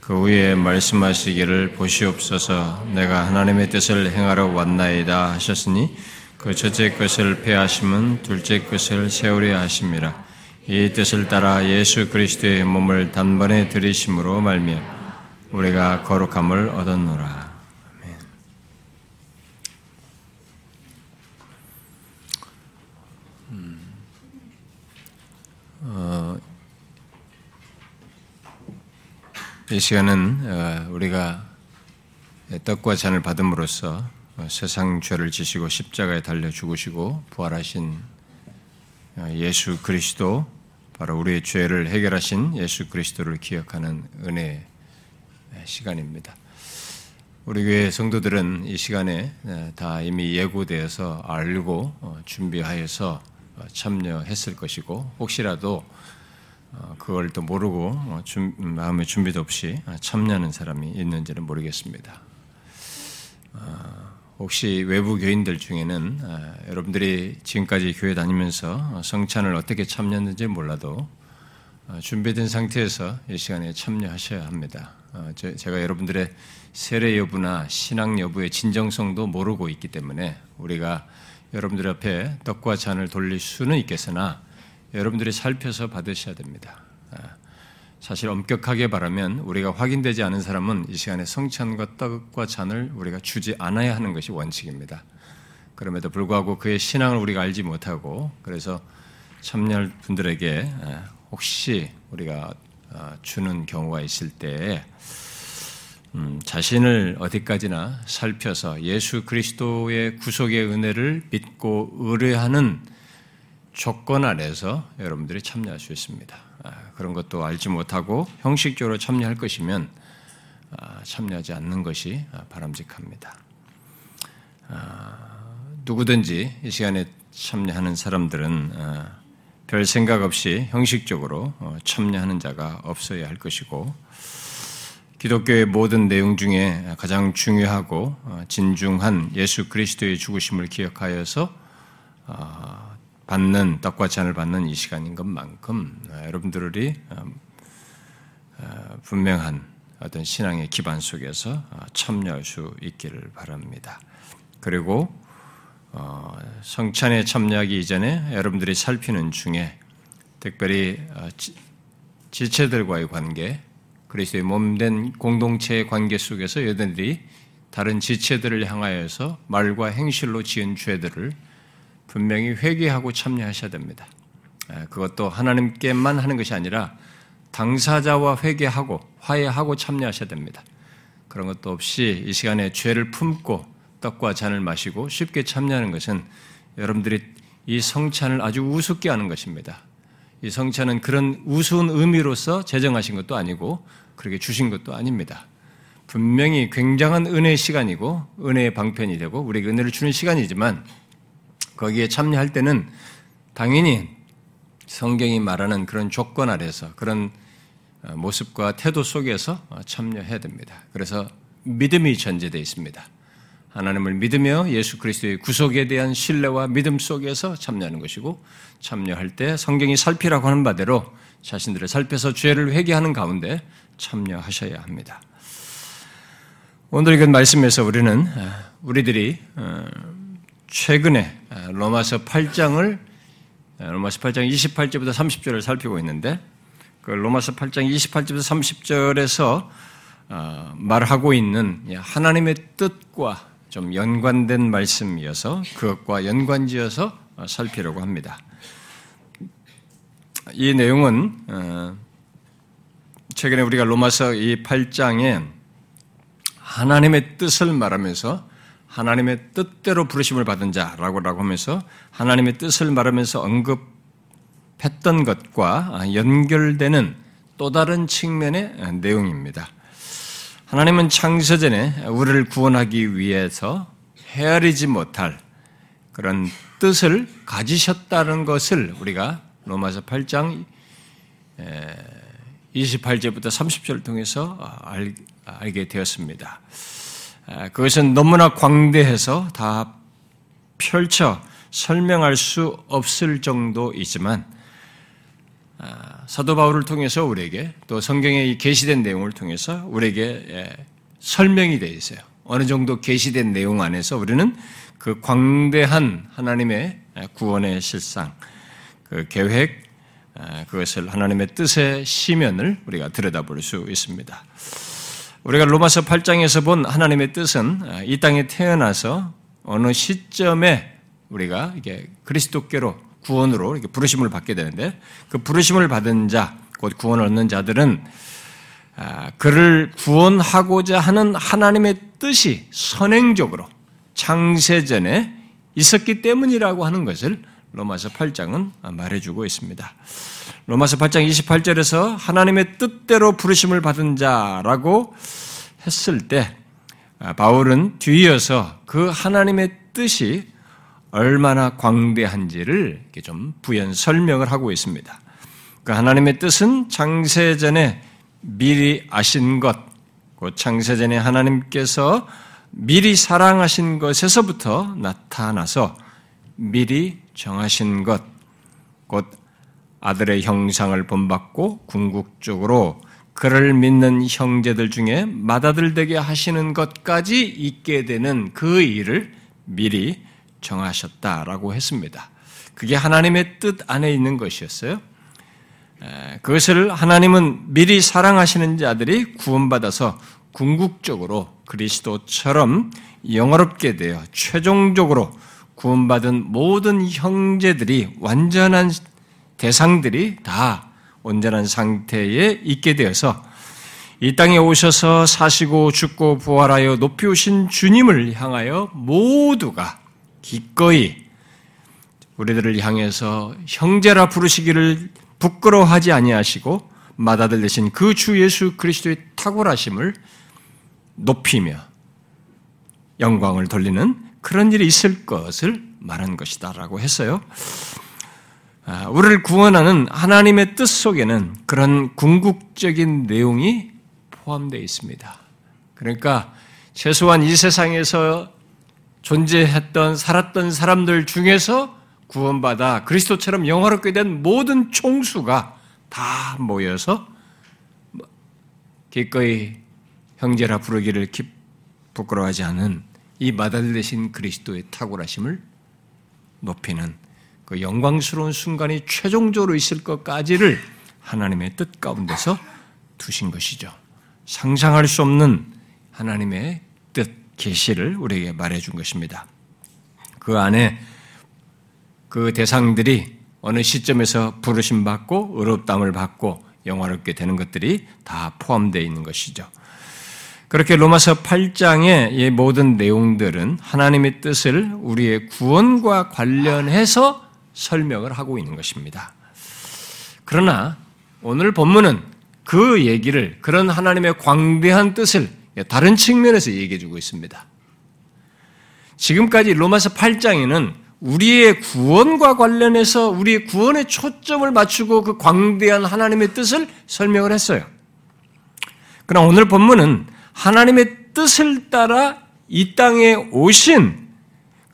그 후에 말씀하시기를 보시옵소서 내가 하나님의 뜻을 행하러 왔나이다 하셨으니 그 첫째 것을 폐하심은 둘째 것을 세우려 하심이라 이 뜻을 따라 예수 그리스도의 몸을 단번에 들이심으로 말미암 우리가 거룩함을 얻었노라. 아멘. 음, 어, 이 시간은 어, 우리가 떡과 잔을 받음으로써 어, 세상 죄를 지시고 십자가에 달려 죽으시고 부활하신 어, 예수 그리스도 바로 우리의 죄를 해결하신 예수 그리스도를 기억하는 은혜 시간입니다. 우리 교회 성도들은 이 시간에 다 이미 예고되어서 알고 준비하여서 참여했을 것이고 혹시라도 어, 그걸 또 모르고 어, 마음의 준비도 없이 참여하는 사람이 있는지는 모르겠습니다. 어, 혹시 외부 교인들 중에는 여러분들이 지금까지 교회 다니면서 성찬을 어떻게 참여했는지 몰라도 준비된 상태에서 이 시간에 참여하셔야 합니다. 제가 여러분들의 세례 여부나 신앙 여부의 진정성도 모르고 있기 때문에 우리가 여러분들 앞에 떡과 잔을 돌릴 수는 있겠으나 여러분들이 살펴서 받으셔야 됩니다. 아, 사실 엄격하게 말하면 우리가 확인되지 않은 사람은 이 시간에 성찬과 떡과 잔을 우리가 주지 않아야 하는 것이 원칙입니다. 그럼에도 불구하고 그의 신앙을 우리가 알지 못하고 그래서 참여할 분들에게 아, 혹시 우리가 아, 주는 경우가 있을 때 음, 자신을 어디까지나 살펴서 예수 그리스도의 구속의 은혜를 믿고 의뢰하는 조건 아래서 여러분들이 참여할 수 있습니다. 아, 그런 것도 알지 못하고 형식적으로 참여할 것이면 아, 참여하지 않는 것이 바람직합니다. 아, 누구든지 이 시간에 참여하는 사람들은 별 생각 없이 형식적으로 어, 참여하는 자가 없어야 할 것이고 기독교의 모든 내용 중에 가장 중요하고 어, 진중한 예수 그리스도의 죽으심을 기억하여서 받는 떡과 잔을 받는 이 시간인 것만큼 아, 여러분들이 아, 아, 분명한 어떤 신앙의 기반 속에서 참여할 수 있기를 바랍니다. 그리고 어, 성찬에 참여하기 이전에 여러분들이 살피는 중에 특별히 지체들과의 관계, 그리스도의 몸된 공동체의 관계 속에서 여러분들이 다른 지체들을 향하여서 말과 행실로 지은 죄들을 분명히 회개하고 참여하셔야 됩니다. 그것도 하나님께만 하는 것이 아니라 당사자와 회개하고 화해하고 참여하셔야 됩니다. 그런 것도 없이 이 시간에 죄를 품고 떡과 잔을 마시고 쉽게 참여하는 것은 여러분들이 이 성찬을 아주 우습게 하는 것입니다. 이 성찬은 그런 우스운 의미로서 제정하신 것도 아니고 그렇게 주신 것도 아닙니다. 분명히 굉장한 은혜의 시간이고 은혜의 방편이 되고 우리에게 은혜를 주는 시간이지만 거기에 참여할 때는 당연히 성경이 말하는 그런 조건 아래서 그런 어, 모습과 태도 속에서 어, 참여해야 됩니다. 그래서 믿음이 전제되어 있습니다. 하나님을 믿으며 예수 그리스도의 구속에 대한 신뢰와 믿음 속에서 참여하는 것이고 참여할 때 성경이 살피라고 하는 바대로 자신들을 살펴서 죄를 회개하는 가운데 참여하셔야 합니다. 오늘 이건 말씀에서 우리는 어, 우리들이 최근에 아, 로마서 8장을 아, 로마서 8장 28절부터 30절을 살피고 있는데 그 로마서 8장 28절부터 30절에서 아, 말하고 있는 하나님의 뜻과 좀 연관된 말씀이어서 그것과 연관지어서 살피려고 합니다. 이 내용은 어, 최근에 우리가 로마서 이 8장에 하나님의 뜻을 말하면서 하나님의 뜻대로 부르심을 받은 자라고 하면서 하나님의 뜻을 말하면서 언급했던 것과 연결되는 또 다른 측면의 내용입니다. 하나님은 창세전에 우리를 구원하기 위해서 헤아리지 못할 그런 뜻을 가지셨다는 것을 우리가 로마서 8장 28절부터 30절을 통해서 알게 되었습니다. 그것은 너무나 광대해서 다 펼쳐 설명할 수 없을 정도이지만 아, 사도 바울을 통해서 우리에게 또 성경의 계시된 내용을 통해서 우리에게 예, 설명이 되어 있어요. 어느 정도 계시된 내용 안에서 우리는 그 광대한 하나님의 구원의 실상, 그 계획, 아, 그것을 하나님의 뜻의 시면을 우리가 들여다볼 수 있습니다. 우리가 로마서 8장에서 본 하나님의 뜻은 아, 이 땅에 태어나서 어느 시점에 우리가 이게 그리스도께로 구원으로 이렇게 부르심을 받게 되는데 그 부르심을 받은 자, 곧 구원을 얻는 자들은 아, 그를 구원하고자 하는 하나님의 뜻이 선행적으로 창세전에 있었기 때문이라고 하는 것을 로마서 8장은 말해주고 있습니다. 로마서 8장 28절에서 하나님의 뜻대로 부르심을 받은 자라고 했을 때 아, 바울은 뒤이어서 그 하나님의 뜻이 얼마나 광대한지를 좀 부연 설명을 하고 있습니다. 그 하나님의 뜻은 창세전에 미리 아신 것, 그 창세전에 하나님께서 미리 사랑하신 것에서부터 나타나서 미리 정하신 것, 곧 아들의 형상을 본받고 궁극적으로 그를 믿는 형제들 중에 맏아들 되게 하시는 것까지 있게 되는 그 일을 미리 정하셨다라고 했습니다. 그게 하나님의 뜻 안에 있는 것이었어요. 그것을 하나님은 미리 사랑하시는 자들이 구원받아서 궁극적으로 그리스도처럼 영어롭게 되어 최종적으로 구원받은 모든 형제들이 완전한 대상들이 다 온전한 상태에 있게 되어서 이 땅에 오셔서 사시고 죽고 부활하여 높이 오신 주님을 향하여 모두가 기꺼이 우리들을 향해서 형제라 부르시기를 부끄러워하지 아니하시고 맏아들 되신 그 주 예수 그리스도의 탁월하심을 높이며 영광을 돌리는 그런 일이 있을 것을 말한 것이다라고 했어요. 아, 우리를 구원하는 하나님의 뜻 속에는 그런 궁극적인 내용이 포함되어 있습니다. 그러니까 최소한 이 세상에서 존재했던 살았던 사람들 중에서 구원받아 그리스도처럼 영화롭게 된 모든 총수가 다 모여서 기꺼이 형제라 부르기를 부끄러워하지 않은 이 대신 그리스도의 탁월하심을 높이는 그 영광스러운 순간이 최종적으로 있을 것까지를 하나님의 뜻 가운데서 두신 것이죠. 상상할 수 없는 하나님의 뜻, 계시를 우리에게 말해 준 것입니다. 그 안에 그 대상들이 어느 시점에서 부르심 받고 의롭담을 받고 영화롭게 되는 것들이 다 포함되어 있는 것이죠. 그렇게 로마서 8장의 이 모든 내용들은 하나님의 뜻을 우리의 구원과 관련해서 설명을 하고 있는 것입니다. 그러나 오늘 본문은 그 얘기를 그런 하나님의 광대한 뜻을 다른 측면에서 얘기해 주고 있습니다. 지금까지 로마서 8장에는 우리의 구원과 관련해서 우리의 구원의 초점을 맞추고 그 광대한 하나님의 뜻을 설명을 했어요. 그러나 오늘 본문은 하나님의 뜻을 따라 이 땅에 오신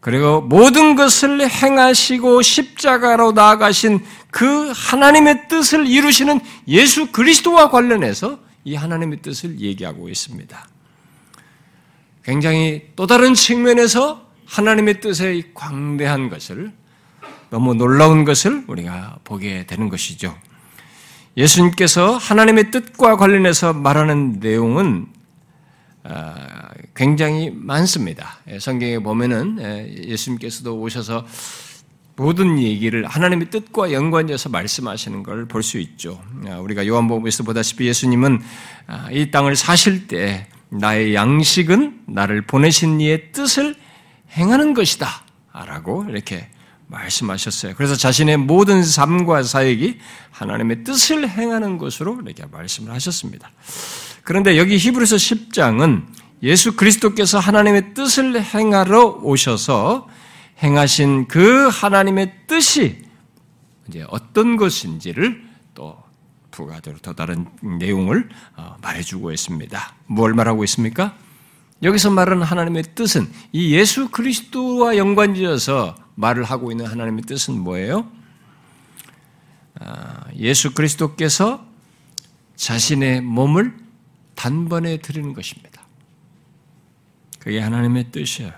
그리고 모든 것을 행하시고 십자가로 나아가신 그 하나님의 뜻을 이루시는 예수 그리스도와 관련해서 이 하나님의 뜻을 얘기하고 있습니다. 굉장히 또 다른 측면에서 하나님의 뜻의 광대한 것을 너무 놀라운 것을 우리가 보게 되는 것이죠. 예수님께서 하나님의 뜻과 관련해서 말하는 내용은 아, 굉장히 많습니다. 예, 성경에 보면은 예, 예수님께서도 오셔서 모든 얘기를 하나님의 뜻과 연관해서 말씀하시는 걸 볼 수 있죠. 아, 우리가 요한복음에서 보다시피 예수님은 아, 이 땅을 사실 때 나의 양식은 나를 보내신 이의 뜻을 행하는 것이다. 라고 이렇게 말씀하셨어요. 그래서 자신의 모든 삶과 사역이 하나님의 뜻을 행하는 것으로 이렇게 말씀을 하셨습니다. 그런데 여기 히브리서 10장은 예수 그리스도께서 하나님의 뜻을 행하러 오셔서 행하신 그 하나님의 뜻이 이제 어떤 것인지를 또 부가적으로 더 다른 내용을 어, 말해주고 있습니다. 뭘 말하고 있습니까? 여기서 말하는 하나님의 뜻은 이 예수 그리스도와 연관지어서 말을 하고 있는 하나님의 뜻은 뭐예요? 아, 예수 그리스도께서 자신의 몸을 단번에 드리는 것입니다. 그게 하나님의 뜻이에요.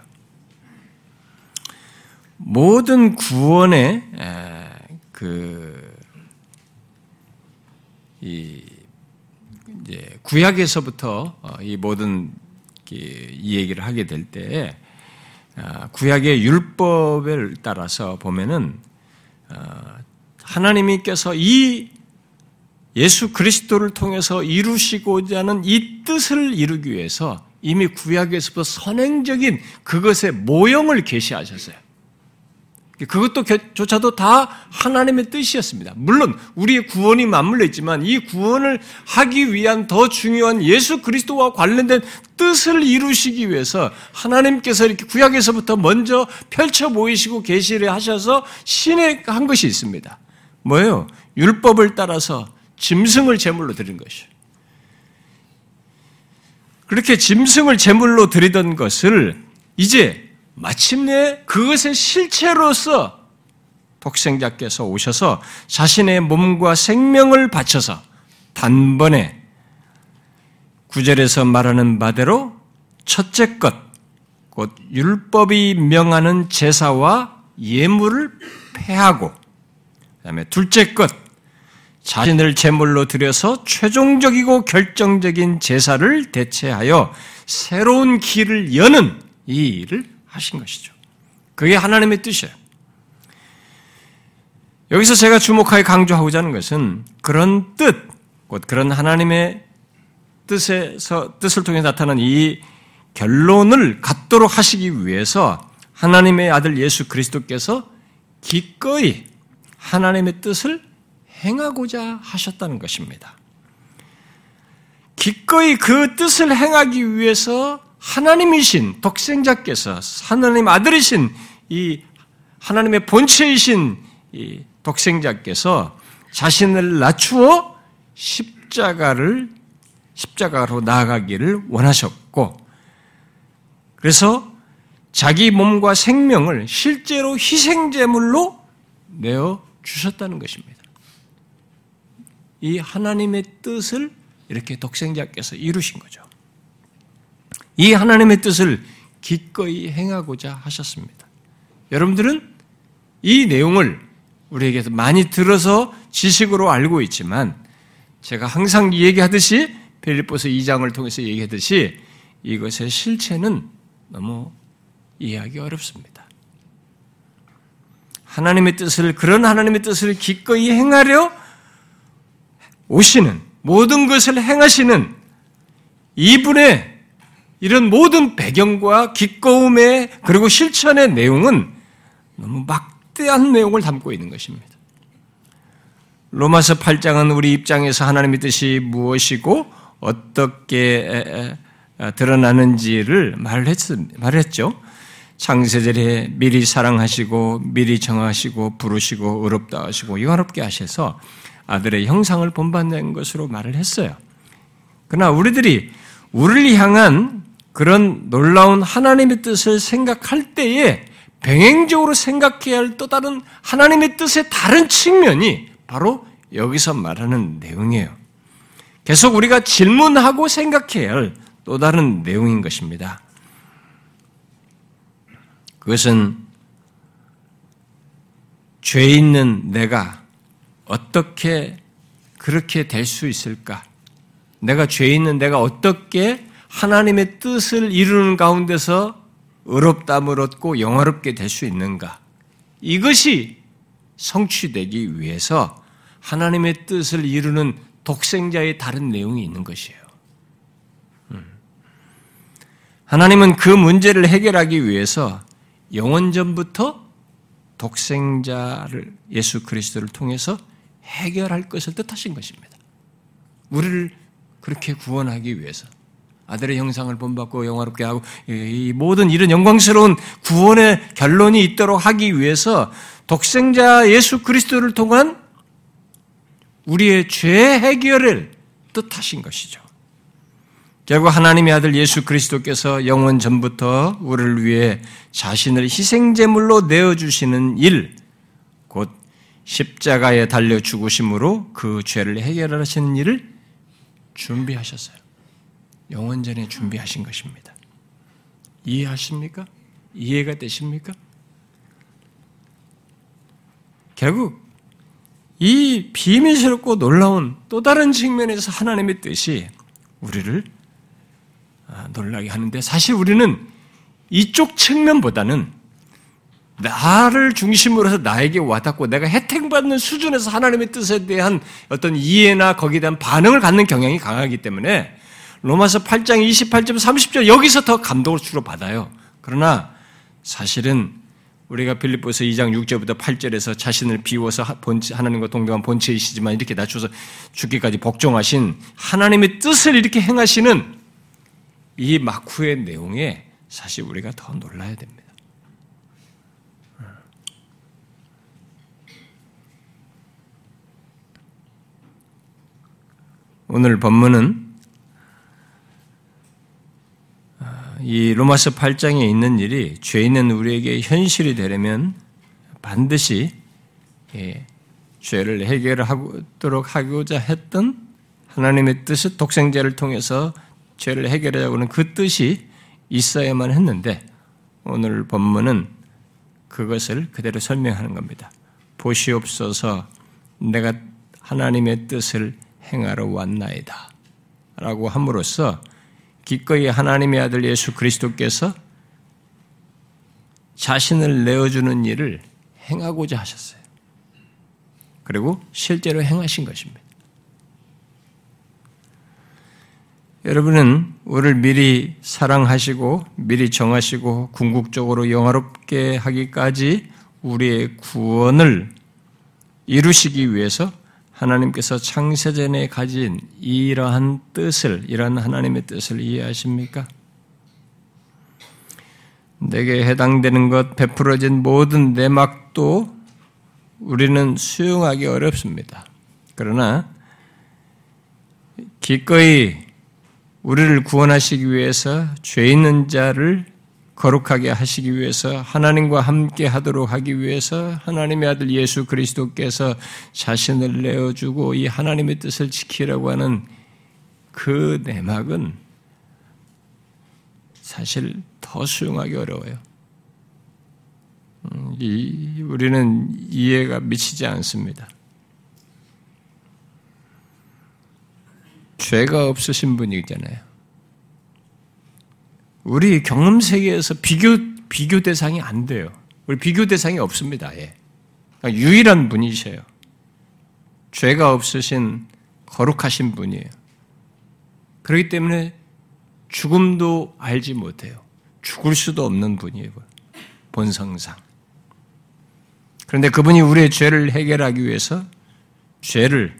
모든 구원의 그, 이, 이제 구약에서부터 어, 이 모든 이 얘기를 하게 될 때, 아, 구약의 율법을 따라서 보면은, 어, 하나님께서 이 예수 그리스도를 통해서 이루시고자 하는 이 뜻을 이루기 위해서 이미 구약에서부터 선행적인 그것의 모형을 계시하셨어요. 그것도 조차도 다 하나님의 뜻이었습니다. 물론 우리의 구원이 맞물려 있지만 이 구원을 하기 위한 더 중요한 예수 그리스도와 관련된 뜻을 이루시기 위해서 하나님께서 이렇게 구약에서부터 먼저 펼쳐 보이시고 계시를 하셔서 신의 한 것이 있습니다. 뭐예요? 율법을 따라서 짐승을 제물로 드린 것이요. 그렇게 짐승을 제물로 드리던 것을 이제 마침내 그것의 실체로서 독생자께서 오셔서 자신의 몸과 생명을 바쳐서 단번에 구절에서 말하는 바대로 첫째 것, 곧 율법이 명하는 제사와 예물을 폐하고, 그 다음에 둘째 것, 자신을 제물로 들여서 최종적이고 결정적인 제사를 대체하여 새로운 길을 여는 이 일을 하신 것이죠. 그게 하나님의 뜻이에요. 여기서 제가 주목하여 강조하고자 하는 것은 그런 뜻, 곧 그런 하나님의 뜻에서, 뜻을 통해 나타난 이 결론을 갖도록 하시기 위해서 하나님의 아들 예수 그리스도께서 기꺼이 하나님의 뜻을 행하고자 하셨다는 것입니다. 기꺼이 그 뜻을 행하기 위해서 하나님이신 독생자께서 하나님 아들이신 이 하나님의 본체이신 이 독생자께서 자신을 낮추어 십자가를 십자가로 나아가기를 원하셨고 그래서 자기 몸과 생명을 실제로 희생제물로 내어 주셨다는 것입니다. 이 하나님의 뜻을 이렇게 독생자께서 이루신 거죠. 이 하나님의 뜻을 기꺼이 행하고자 하셨습니다. 여러분들은 이 내용을 우리에게서 많이 들어서 지식으로 알고 있지만 제가 항상 얘기하듯이 빌립보서 2장을 통해서 얘기하듯이 이것의 실체는 너무 이해하기 어렵습니다. 하나님의 뜻을 그런 하나님의 뜻을 기꺼이 행하려 오시는 모든 것을 행하시는 이분의 이런 모든 배경과 기꺼움의 그리고 실천의 내용은 너무 막대한 내용을 담고 있는 것입니다. 로마서 8장은 우리 입장에서 하나님의 뜻이 무엇이고 어떻게 드러나는지를 말했 죠. 창세절에 미리 사랑하시고 미리 정하시고 부르시고 의롭다 하시고 영화롭게 하셔서 아들의 형상을 본받는 것으로 말을 했어요. 그러나 우리들이 우리를 향한 그런 놀라운 하나님의 뜻을 생각할 때에 병행적으로 생각해야 할 또 다른 하나님의 뜻의 다른 측면이 바로 여기서 말하는 내용이에요. 계속 우리가 질문하고 생각해야 할 또 다른 내용인 것입니다. 그것은 죄 있는 내가 어떻게 그렇게 될 수 있을까? 내가 죄 있는 내가 어떻게 하나님의 뜻을 이루는 가운데서 의롭담을 얻고 영화롭게 될 수 있는가? 이것이 성취되기 위해서 하나님의 뜻을 이루는 독생자의 다른 내용이 있는 것이에요. 음. 하나님은 그 문제를 해결하기 위해서 영원전부터 독생자를 예수 그리스도를 통해서 해결할 것을 뜻하신 것입니다. 우리를 그렇게 구원하기 위해서 아들의 형상을 본받고 영화롭게 하고 이 모든 이런 영광스러운 구원의 결론이 있도록 하기 위해서 독생자 예수 그리스도를 통한 우리의 죄 해결을 뜻하신 것이죠. 결국 하나님의 아들 예수 그리스도께서 영원 전부터 우리를 위해 자신을 희생제물로 내어주시는 일, 곧 십자가에 달려 죽으심으로 그 죄를 해결하시는 일을 준비하셨어요. 영원전에 준비하신 것입니다. 이해하십니까? 이해가 되십니까? 결국 이 비밀스럽고 놀라운 또 다른 측면에서 하나님의 뜻이 우리를 아, 놀라게 하는데 사실 우리는 이쪽 측면보다는 나를 중심으로 해서 나에게 와닿고 내가 혜택받는 수준에서 하나님의 뜻에 대한 어떤 이해나 거기에 대한 반응을 갖는 경향이 강하기 때문에 로마서 8장 28절 30절 여기서 더 감동을 주로 받아요. 그러나 사실은 우리가 빌립보서 2장 6절부터 8절에서 자신을 비워서 하나님과 동등한 본체이시지만 이렇게 낮춰서 죽기까지 복종하신 하나님의 뜻을 이렇게 행하시는 이 마쿠의 내용에 사실 우리가 더 놀라야 됩니다. 오늘 본문은 이 로마서 8장에 있는 일이 죄 있는 우리에게 현실이 되려면 반드시 예, 죄를 해결하도록 하고자 했던 하나님의 뜻을 독생자를 통해서 죄를 해결하자고는 그 뜻이 있어야만 했는데 오늘 본문은 그것을 그대로 설명하는 겁니다. 보시옵소서 내가 하나님의 뜻을 행하러 왔나이다. 라고 함으로써 기꺼이 하나님의 아들 예수 그리스도께서 자신을 내어주는 일을 행하고자 하셨어요. 그리고 실제로 행하신 것입니다. 여러분은 우리를 미리 사랑하시고 미리 정하시고 궁극적으로 영화롭게 하기까지 우리의 구원을 이루시기 위해서 하나님께서 창세전에 가진 이러한 뜻을, 이러한 하나님의 뜻을 이해하십니까? 내게 해당되는 것, 베풀어진 모든 내막도 우리는 수용하기 어렵습니다. 그러나 기꺼이 우리를 구원하시기 위해서 죄 있는 자를 거룩하게 하시기 위해서 하나님과 함께 하도록 하기 위해서 하나님의 아들 예수 그리스도께서 자신을 내어주고 이 하나님의 뜻을 지키라고 하는 그 내막은 사실 더 수용하기 어려워요. 음, 이, 우리는 이해가 미치지 않습니다. 죄가 없으신 분이잖아요. 우리 경험 세계에서 비교 비교 대상이 안 돼요. 우리 비교 대상이 없습니다. 예. 그러니까 유일한 분이셔요. 죄가 없으신 거룩하신 분이에요. 그렇기 때문에 죽음도 알지 못해요. 죽을 수도 없는 분이에요. 본성상. 그런데 그분이 우리의 죄를 해결하기 위해서 죄를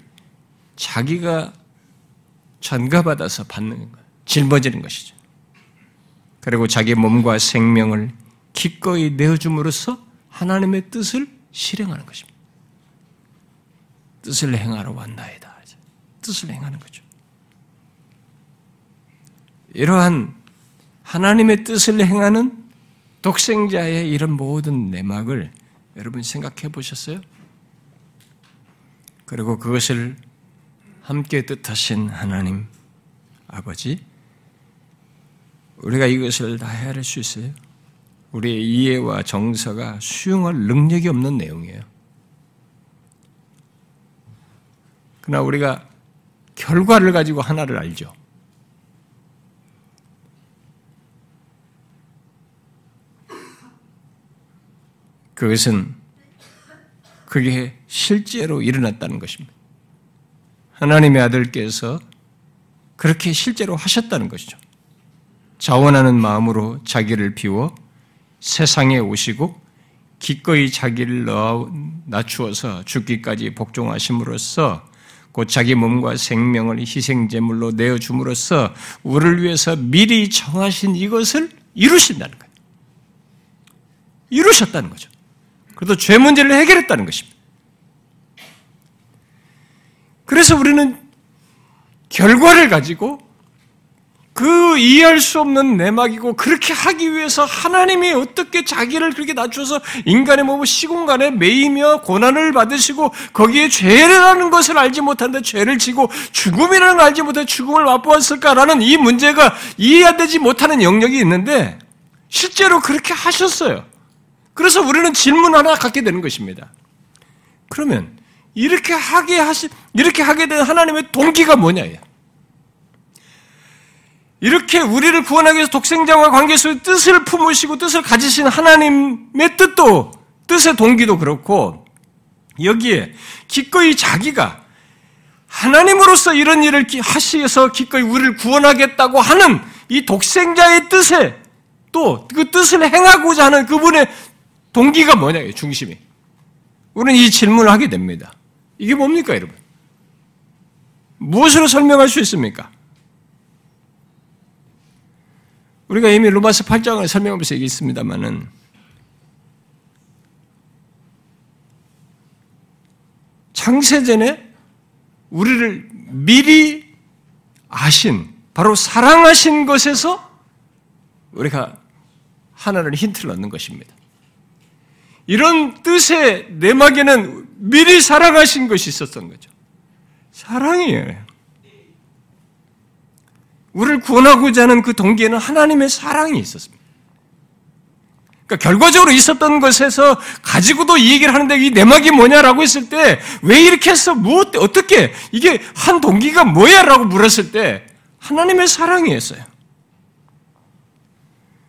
자기가 전가받아서 받는 거예요. 짊어지는 것이죠. 그리고 자기 몸과 생명을 기꺼이 내어줌으로써 하나님의 뜻을 실행하는 것입니다. 뜻을 행하러 왔나이다. 뜻을 행하는 거죠. 이러한 하나님의 뜻을 행하는 독생자의 이런 모든 내막을 여러분 생각해 보셨어요? 그리고 그것을 함께 뜻하신 하나님 아버지 우리가 이것을 다 헤아릴 수 있어요? 우리의 이해와 정서가 수용할 능력이 없는 내용이에요. 그러나 우리가 결과를 가지고 하나를 알죠. 그것은 그게 실제로 일어났다는 것입니다. 하나님의 아들께서 그렇게 실제로 하셨다는 것이죠. 자원하는 마음으로 자기를 비워 세상에 오시고 기꺼이 자기를 낮추어서 죽기까지 복종하심으로써 곧 자기 몸과 생명을 희생제물로 내어줌으로써 우리를 위해서 미리 정하신 이것을 이루신다는 거예요. 이루셨다는 거죠. 그래도 죄 문제를 해결했다는 것입니다. 그래서 우리는 결과를 가지고 그 이해할 수 없는 내막이고 그렇게 하기 위해서 하나님이 어떻게 자기를 그렇게 낮춰서 인간의 몸을 시공간에 매이며 고난을 받으시고 거기에 죄라는 것을 알지 못한데 죄를 지고 죽음이라는 걸 알지 못해 죽음을 맛보았을까라는 이 문제가 이해되지 못하는 영역이 있는데 실제로 그렇게 하셨어요. 그래서 우리는 질문 하나 갖게 되는 것입니다. 그러면 이렇게 하게 하시 이렇게 하게 된 하나님의 동기가 뭐냐예요. 이렇게 우리를 구원하기 위해서 독생자와 관계 속에 뜻을 품으시고 뜻을 가지신 하나님의 뜻도 뜻의 동기도 그렇고 여기에 기꺼이 자기가 하나님으로서 이런 일을 하시어서 기꺼이 우리를 구원하겠다고 하는 이 독생자의 뜻에 또 그 뜻을 행하고자 하는 그분의 동기가 뭐냐, 중심이. 우리는 이 질문을 하게 됩니다. 이게 뭡니까, 여러분? 무엇으로 설명할 수 있습니까? 우리가 이미 로마서 8장을 설명하면서 얘기했습니다만은 창세전에 우리를 미리 아신 바로 사랑하신 것에서 우리가 하나를 힌트를 얻는 것입니다. 이런 뜻의 내막에는 미리 사랑하신 것이 있었던 거죠. 사랑이에요. 우리를 구원하고자 하는 그 동기에는 하나님의 사랑이 있었습니다. 그러니까 결과적으로 있었던 것에서 가지고도 이 얘기를 하는데 이 내막이 뭐냐라고 했을 때 왜 이렇게 했어? 뭐 어떻게 이게 한 동기가 뭐야라고 물었을 때 하나님의 사랑이었어요.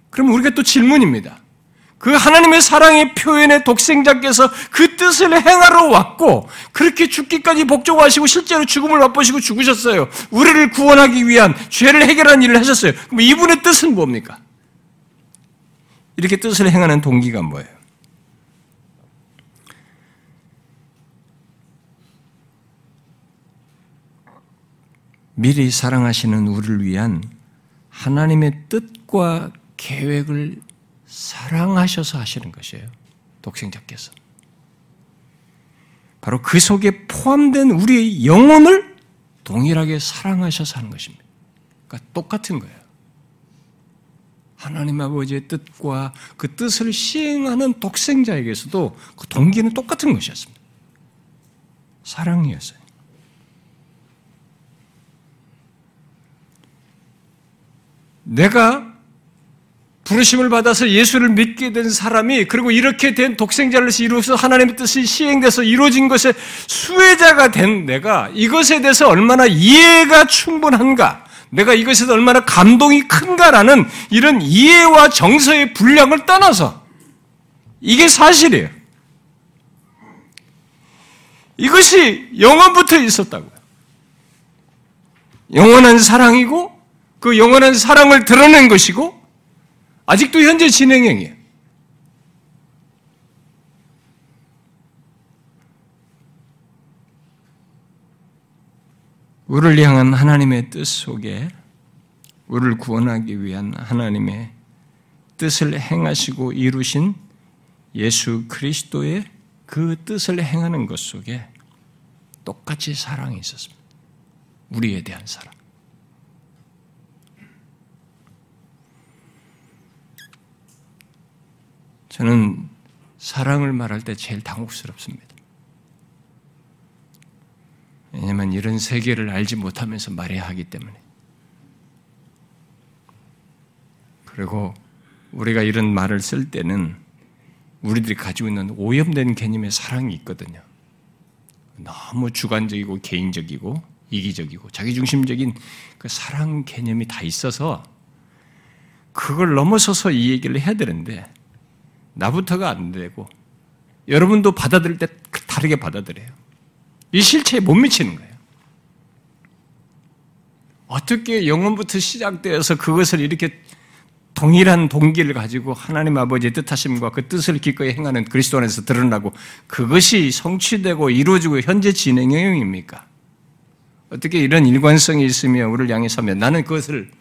그럼 우리가 또 질문입니다. 그 하나님의 사랑의 표현의 독생자께서 그 뜻을 행하러 왔고 그렇게 죽기까지 복종하시고 실제로 죽음을 맛보시고 죽으셨어요. 우리를 구원하기 위한 죄를 해결하는 일을 하셨어요. 그럼 이분의 뜻은 뭡니까? 이렇게 뜻을 행하는 동기가 뭐예요? 미리 사랑하시는 우리를 위한 하나님의 뜻과 계획을 사랑하셔서 하시는 것이에요. 독생자께서. 바로 그 속에 포함된 우리의 영혼을 동일하게 사랑하셔서 하는 것입니다. 그러니까 똑같은 거예요. 하나님 아버지의 뜻과 그 뜻을 시행하는 독생자에게서도 그 동기는 똑같은 것이었습니다. 사랑이었어요. 내가 부르심을 받아서 예수를 믿게 된 사람이 그리고 이렇게 된 독생자를 이루어서 하나님의 뜻이 시행돼서 이루어진 것의 수혜자가 된 내가 이것에 대해서 얼마나 이해가 충분한가 내가 이것에 서 얼마나 감동이 큰가라는 이런 이해와 정서의 분량을 떠나서 이게 사실이에요. 이것이 영원부터 있었다고요. 영원한 사랑이고 그 영원한 사랑을 드러낸 것이고 아직도 현재 진행형이에요. 우리를 향한 하나님의 뜻 속에 우리를 구원하기 위한 하나님의 뜻을 행하시고 이루신 예수 그리스도의 그 뜻을 행하는 것 속에 똑같이 사랑이 있었습니다. 우리에 대한 사랑. 저는 사랑을 말할 때 제일 당혹스럽습니다. 왜냐하면 이런 세계를 알지 못하면서 말해야 하기 때문에. 그리고 우리가 이런 말을 쓸 때는 우리들이 가지고 있는 오염된 개념의 사랑이 있거든요. 너무 주관적이고 개인적이고 이기적이고 자기중심적인 그 사랑 개념이 다 있어서 그걸 넘어서서 이 얘기를 해야 되는데 나부터가 안 되고 여러분도 받아들일 때 다르게 받아들여요. 이 실체에 못 미치는 거예요. 어떻게 영혼부터 시작되어서 그것을 이렇게 동일한 동기를 가지고 하나님 아버지의 뜻하심과 그 뜻을 기꺼이 행하는 그리스도 안에서 드러나고 그것이 성취되고 이루어지고 현재 진행형입니까? 어떻게 이런 일관성이 있으며 우리를 향해서면 나는 그것을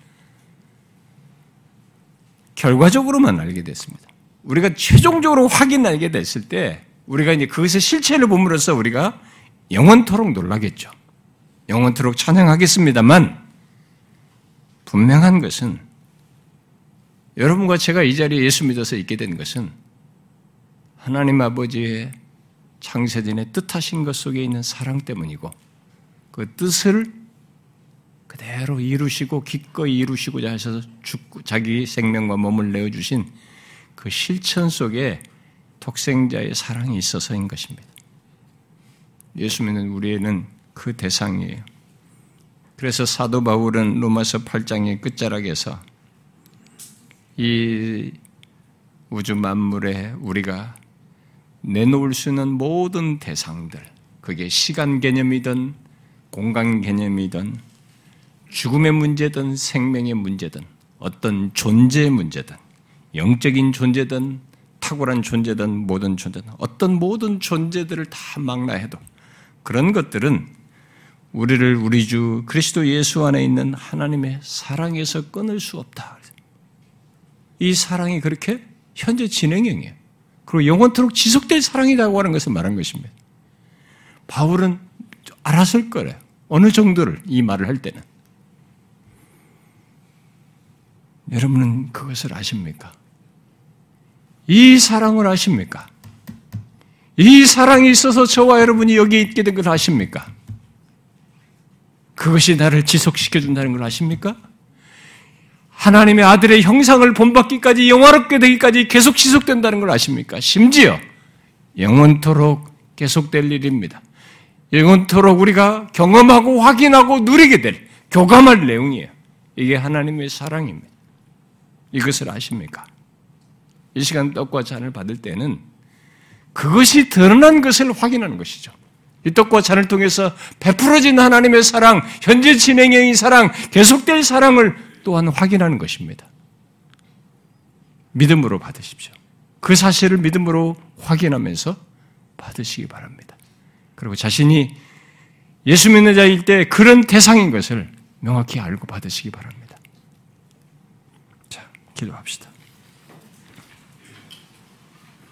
결과적으로만 알게 됐습니다. 우리가 최종적으로 확인하게 됐을 때 우리가 이제 그것의 실체를 보므로써 우리가 영원토록 놀라겠죠. 영원토록 찬양하겠습니다만 분명한 것은 여러분과 제가 이 자리에 예수 믿어서 있게 된 것은 하나님 아버지의 창세전에 뜻하신 것 속에 있는 사랑 때문이고 그 뜻을 그대로 이루시고 기꺼이 이루시고자 하셔서 죽고 자기 생명과 몸을 내어 주신 그 실천 속에 독생자의 사랑이 있어서인 것입니다. 예수 믿는 우리에는 그 대상이에요. 그래서 사도 바울은 로마서 8장의 끝자락에서 이 우주 만물에 우리가 내놓을 수 있는 모든 대상들, 그게 시간 개념이든 공간 개념이든 죽음의 문제든 생명의 문제든 어떤 존재의 문제든 영적인 존재든 탁월한 존재든 모든 존재든 어떤 모든 존재들을 다 망라해도 그런 것들은 우리를 우리 주 그리스도 예수 안에 있는 하나님의 사랑에서 끊을 수 없다. 이 사랑이 그렇게 현재 진행형이에요. 그리고 영원토록 지속될 사랑이라고 하는 것을 말한 것입니다. 바울은 알았을 거래요. 어느 정도를 이 말을 할 때는. 여러분은 그것을 아십니까? 이 사랑을 아십니까? 이 사랑이 있어서 저와 여러분이 여기 있게 된 걸 아십니까? 그것이 나를 지속시켜 준다는 걸 아십니까? 하나님의 아들의 형상을 본받기까지 영화롭게 되기까지 계속 지속된다는 걸 아십니까? 심지어 영원토록 계속될 일입니다. 영원토록 우리가 경험하고 확인하고 누리게 될 교감할 내용이에요. 이게 하나님의 사랑입니다. 이것을 아십니까? 이 시간 떡과 잔을 받을 때는 그것이 드러난 것을 확인하는 것이죠. 이 떡과 잔을 통해서 베풀어진 하나님의 사랑, 현재 진행형의 사랑, 계속될 사랑을 또한 확인하는 것입니다. 믿음으로 받으십시오. 그 사실을 믿음으로 확인하면서 받으시기 바랍니다. 그리고 자신이 예수 믿는 자일 때 그런 대상인 것을 명확히 알고 받으시기 바랍니다. 자, 기도합시다.